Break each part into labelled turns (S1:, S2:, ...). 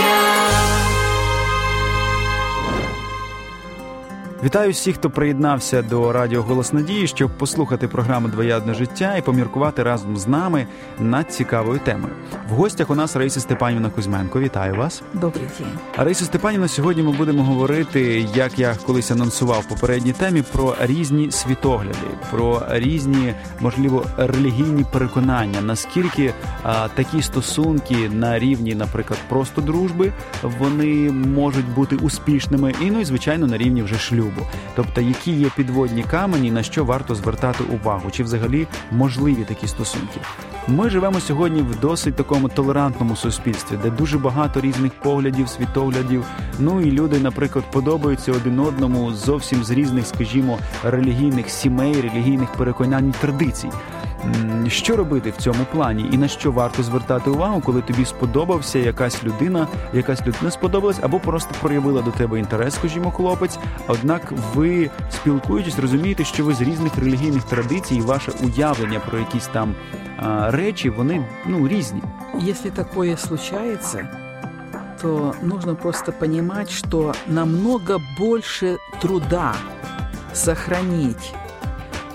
S1: Yeah. Вітаю всіх, хто приєднався до Радіо Голос Надії, щоб послухати програму Двоядне життя і поміркувати разом з нами над цікавою темою. В гостях у нас Раїса Степанівна Кузьменко. Вітаю вас.
S2: Добрий день.
S1: Раїса Степанівна, сьогодні ми будемо говорити, як я колись анонсував в попередній темі, про різні світогляди, про різні, можливо, релігійні переконання. Наскільки а, такі стосунки на рівні, наприклад, просто дружби, вони можуть бути успішними, і ну і звичайно на рівні вже шлюбу шлюбу, тобто які є підводні камені, на що варто звертати увагу, чи взагалі можливі такі стосунки. Ми живемо сьогодні в досить такому толерантному суспільстві, де дуже багато різних поглядів, світоглядів. Ну і люди, наприклад, подобаються один одному зовсім з різних, скажімо, релігійних сімей, релігійних переконань і традицій. Що робити в цьому плані, і на що варто звертати увагу, коли тобі сподобався якась людина, якась людина сподобалась, або просто проявила до тебе інтерес, скажімо, хлопець. Однак ви спілкуючись, розумієте, що ви з різних релігійних традицій, ваше уявлення про якісь там а, речі, вони ну різні.
S2: Якщо таке случається, то нужно просто понимать, что намного больше труда сохранить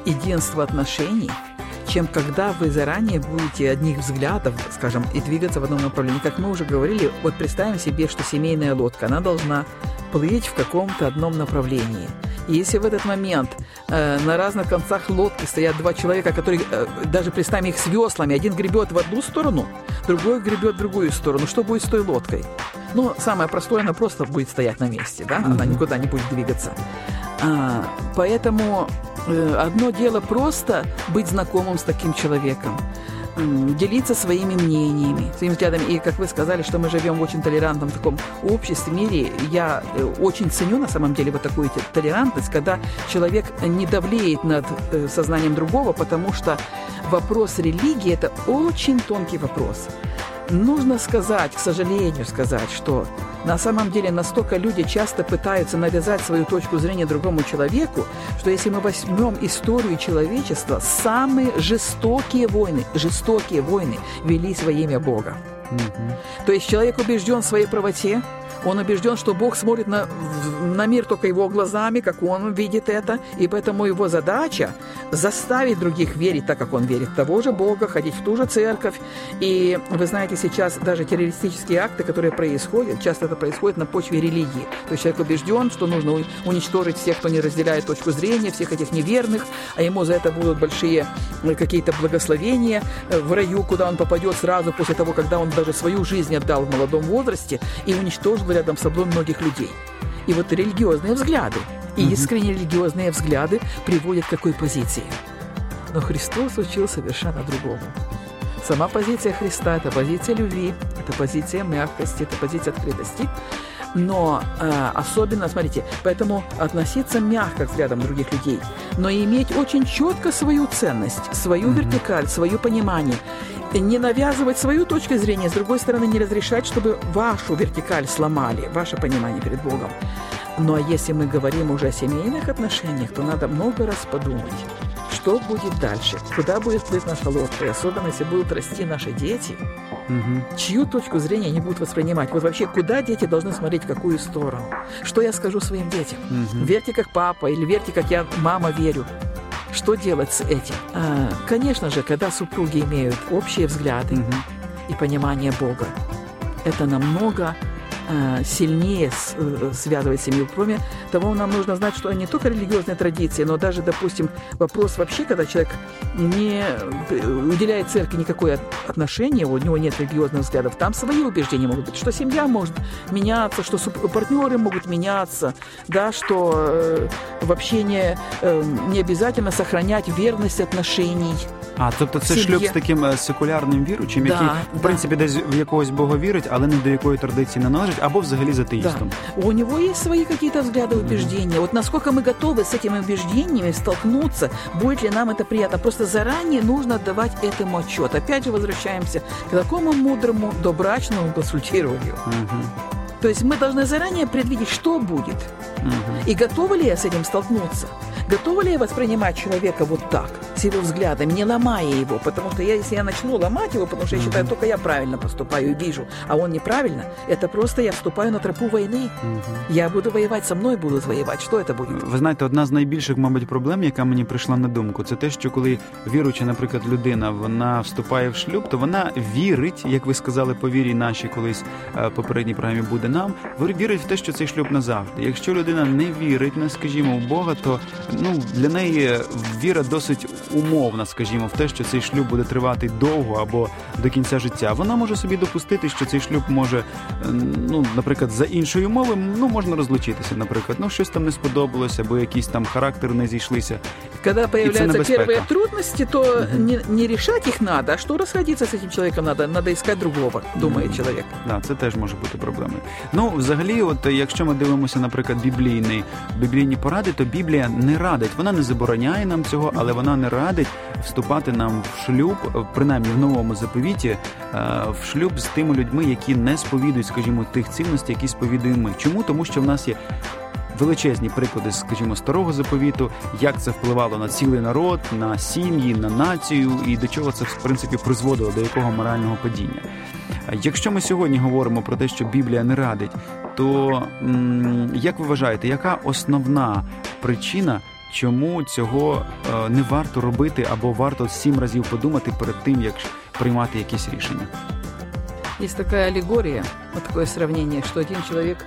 S2: единство отношений – чем когда вы заранее будете одних взглядов, скажем, и двигаться в одном направлении. Как мы уже говорили, вот представим себе, что семейная лодка, она должна плыть в каком-то одном направлении. И если в этот момент э, на разных концах лодки стоят два человека, которые, э, даже представим их с веслами, один гребет в одну сторону, другой гребет в другую сторону, что будет с той лодкой? Ну, самое простое, она просто будет стоять на месте, да, она никуда не будет двигаться. А, поэтому э, одно дело просто быть знакомым с таким человеком, делиться своими мнениями, своими взглядами. И, как вы сказали, что мы живем в очень толерантном таком обществе, мире, я э, очень ценю на самом деле вот такую толерантность, когда человек не давлеет над э, сознанием другого, потому что вопрос религии – это очень тонкий вопрос. Нужно сказать, к сожалению сказать, что на самом деле настолько люди часто пытаются навязать свою точку зрения другому человеку, что если мы возьмем историю человечества, самые жестокие войны, жестокие войны велись во имя Бога. Mm-hmm. То есть человек убежден в своей правоте, он убежден, что Бог смотрит на, на мир только его глазами, как он видит это, и поэтому его задача заставить других верить так, как он верит в того же Бога, ходить в ту же церковь. И вы знаете, сейчас даже террористические акты, которые происходят, часто это происходит на почве религии. То есть человек убежден, что нужно уничтожить всех, кто не разделяет точку зрения, всех этих неверных, а ему за это будут большие э, какие-то благословения э, в раю, куда он попадет сразу после того, когда он даже свою жизнь отдал в молодом возрасте и уничтожил рядом с собой многих людей. И вот религиозные взгляды, и искренне религиозные взгляды приводят к какой позиции? Но Христос учил совершенно другому. Сама позиция Христа – это позиция любви, это позиция мягкости, это позиция открытости. Но э, особенно, смотрите, поэтому относиться мягко к взглядам других людей, но иметь очень четко свою ценность, свою mm-hmm. вертикаль, свое понимание не навязывать свою точку зрения, с другой стороны, не разрешать, чтобы вашу вертикаль сломали, ваше понимание перед Богом. Ну а если мы говорим уже о семейных отношениях, то надо много раз подумать, что будет дальше, куда будет плыть наша лодка, и особенно если будут расти наши дети, угу. чью точку зрения они будут воспринимать. Вот вообще, куда дети должны смотреть, в какую сторону. Что я скажу своим детям? Угу. Верьте, как папа, или верьте, как я, мама, верю. Что делать с этим? А, конечно же, когда супруги имеют общие взгляды угу. и понимание Бога, это намного Э, сильнее э, связывать семью. Кроме того, нам нужно знать, что не только религиозные традиции, но даже, допустим, вопрос вообще, когда человек не э, уделяет церкви никакое отношение, у него нет религиозных взглядов, там свои убеждения могут быть, что семья может меняться, что партнеры могут меняться, да, что в общении не обязательно сохранять верность отношений.
S1: А, тобто це шлюб з таким секулярним віруючим, да, який, в принципі, десь в якогось Бога вірить, але не до якої традиції не належить, або взагалі за атеистом.
S2: Да. У него есть свои какие-то взгляды, убеждения. Mm-hmm. Вот насколько мы готовы с этими убеждениями столкнуться, будет ли нам это приятно. Просто заранее нужно отдавать этому отчет. Опять же возвращаемся к такому мудрому добрачному консультированию. Mm-hmm. То есть мы должны заранее предвидеть, что будет. Угу. И готовы ли я с этим столкнуться? Готова ли я воспринимать человека вот так, с его взглядом, не ломая его? Потому что я, если я начну ломать его, потому что я считаю, только я правильно поступаю и вижу, а он неправильно, это просто я вступаю на тропу войны. Я буду воевать, со мною будуть воювати. Що це буде?
S1: Ви знаєте, одна з найбільших, мабуть, проблем, яка мені прийшла на думку, це те, що коли віруюча, наприклад, людина вона вступає в шлюб, то вона вірить, як ви сказали, по вірі нашій колись е, попередній програмі буде нам. вірить в те, що цей шлюб назавжди. Якщо людина не вірить, не скажімо, в Бога, то ну для неї віра досить умовна, скажімо, в те, що цей шлюб буде тривати довго або до кінця життя. Вона може собі допустити, що цей шлюб може, ну, наприклад, за іншою мови, ну можна розлучитися, наприклад, ну щось там не сподобалося, або якісь там характери не зійшлися.
S2: Когда появляются первые трудности, то угу. не, не решать их надо, а что расходиться с этим человеком надо, надо искать другого, думає угу. чоловік.
S1: Да, це теж може бути проблемою. Ну, взагалі, от якщо ми дивимося, наприклад, біблійний біблійні поради, то Біблія не радить. Вона не забороняє нам цього, але вона не радить вступати нам в шлюб, принаймні в новому заповіті, в шлюб з тими людьми, які не сповідують, скажімо, тих цінностей, які сповідуємо. Чому? Тому що в нас є величезні приклади, скажімо, старого заповіту, як це впливало на цілий народ, на сім'ї, на націю і до чого це в принципі призводило до якого морального падіння. Якщо ми сьогодні говоримо про те, що Біблія не радить, то як ви вважаєте, яка основна причина? Чому цього е, не варто робити або варто сім разів подумати перед тим, як приймати якісь рішення?
S2: Есть такая аллегория, вот такое сравнение, что один человек,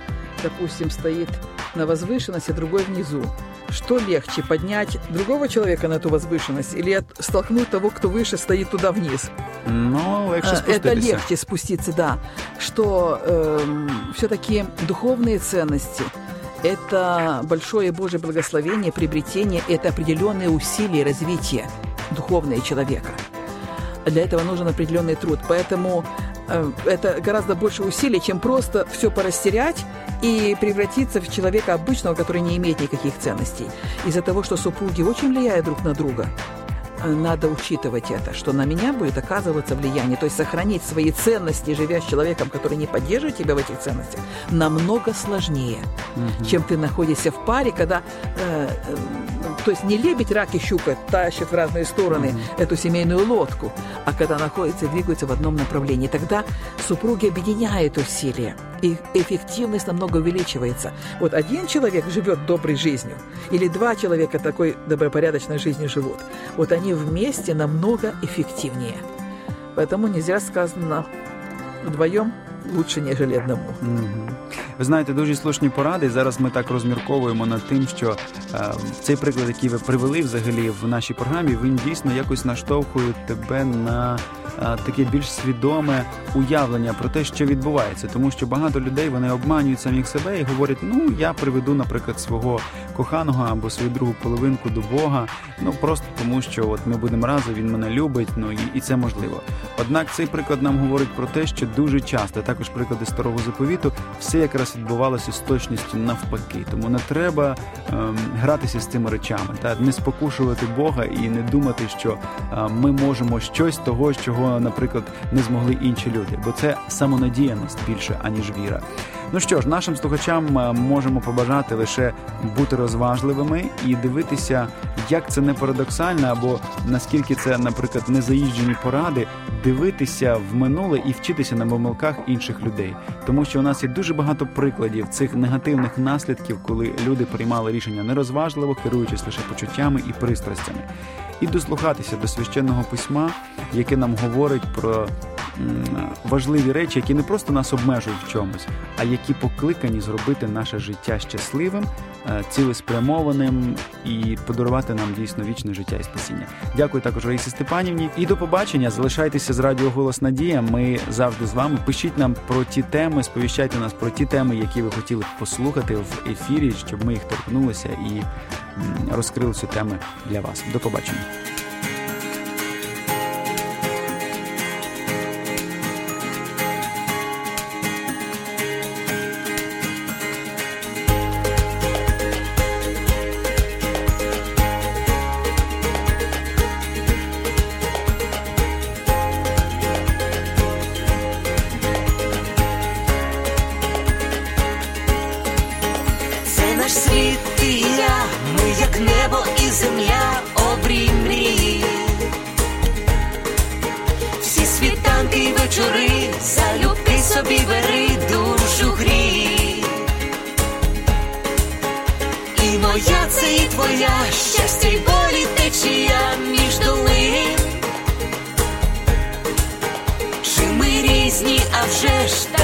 S2: допустим, стоит на возвышенности, другой внизу. Что легче, поднять другого человека на эту возвышенность или столкнуть того, кто выше стоит туда вниз?
S1: Ну, легче спуститься.
S2: Это легче спуститься, да. Что э, все-таки духовные ценности – это большое Божье благословение, приобретение, это определенные усилия развития духовного человека. Для этого нужен определенный труд. Поэтому Э, это гораздо больше усилий, чем просто все порастерять и превратиться в человека обычного, который не имеет никаких ценностей. Из-за того, что супруги очень влияют друг на друга, надо учитывать это, что на меня будет оказываться влияние. То есть сохранить свои ценности, живя с человеком, который не поддерживает тебя в этих ценностях, намного сложнее, угу. чем ты находишься в паре, когда, э, э, то есть не лебедь, рак и щука тащат в разные стороны угу. эту семейную лодку, а когда находятся и двигаются в одном направлении. Тогда супруги объединяют усилия и эффективность намного увеличивается. Вот один человек живет доброй жизнью, или два человека такой добропорядочной жизнью живут. Вот они вместе намного эффективнее. Поэтому нельзя сказано вдвоем лучше, ніж одному.
S1: Ви знаєте, дуже слушні поради. Зараз ми так розмірковуємо над тим, що е, цей приклад, який ви привели взагалі в нашій програмі, він дійсно якось наштовхує тебе на е, таке більш свідоме уявлення про те, що відбувається, тому що багато людей вони обманюють самих себе і говорять: ну я приведу, наприклад, свого коханого або свою другу половинку до Бога. Ну просто тому, що от ми будемо разом, він мене любить. Ну і, і це можливо. Однак цей приклад нам говорить про те, що дуже часто також приклади старого заповіту, все якраз відбувалося з точністю навпаки. Тому не треба ем, гратися з цими речами, та не спокушувати Бога і не думати, що е, ми можемо щось того, чого, наприклад, не змогли інші люди, бо це самонадіяність більше аніж віра. Ну що ж, нашим слухачам е, можемо побажати лише бути розважливими і дивитися, як це не парадоксально, або наскільки це, наприклад, незаїжджені поради, дивитися в минуле і вчитися на помилках інших людей, тому що у нас є дуже багато прикладів цих негативних наслідків, коли люди приймали рішення нерозважливо, керуючись лише почуттями і пристрастями, і дослухатися до священного письма, яке нам говорить про важливі речі, які не просто нас обмежують в чомусь, а які покликані зробити наше життя щасливим, е, цілеспрямованим і подарувати нам дійсно вічне життя і спасіння. Дякую також Раїсі Степанівні. І до побачення. Залишайтеся з радіо Голос Надія. Ми завжди з вами. Пишіть нам про ті теми, сповіщайте нас про ті теми, які ви хотіли послухати в ефірі, щоб ми їх торкнулися і розкрили цю тему для вас. До побачення. Світ і небо.
S3: земля обрій мрії. Всі світанки й вечори, залюбки собі бери душу грій. І моя це і твоя щастя й болі течія між долин. Чи ми різні, а вже ж та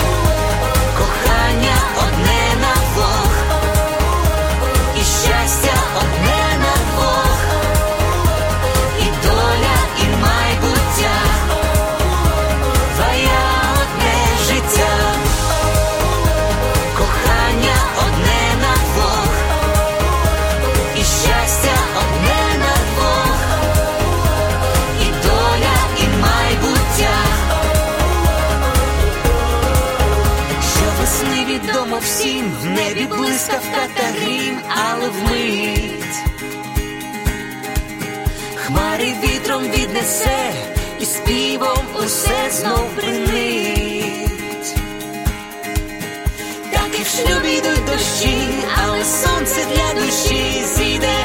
S3: блискавка та грім, але вмить хмари вітром віднесе, і співом усе знов принить. Так і в шлюбі йдуть дощі, але сонце для душі зійде.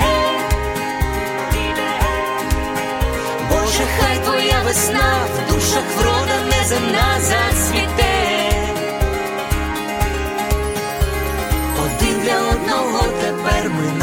S3: Боже, хай твоя весна в душах врода неземна зацвіте.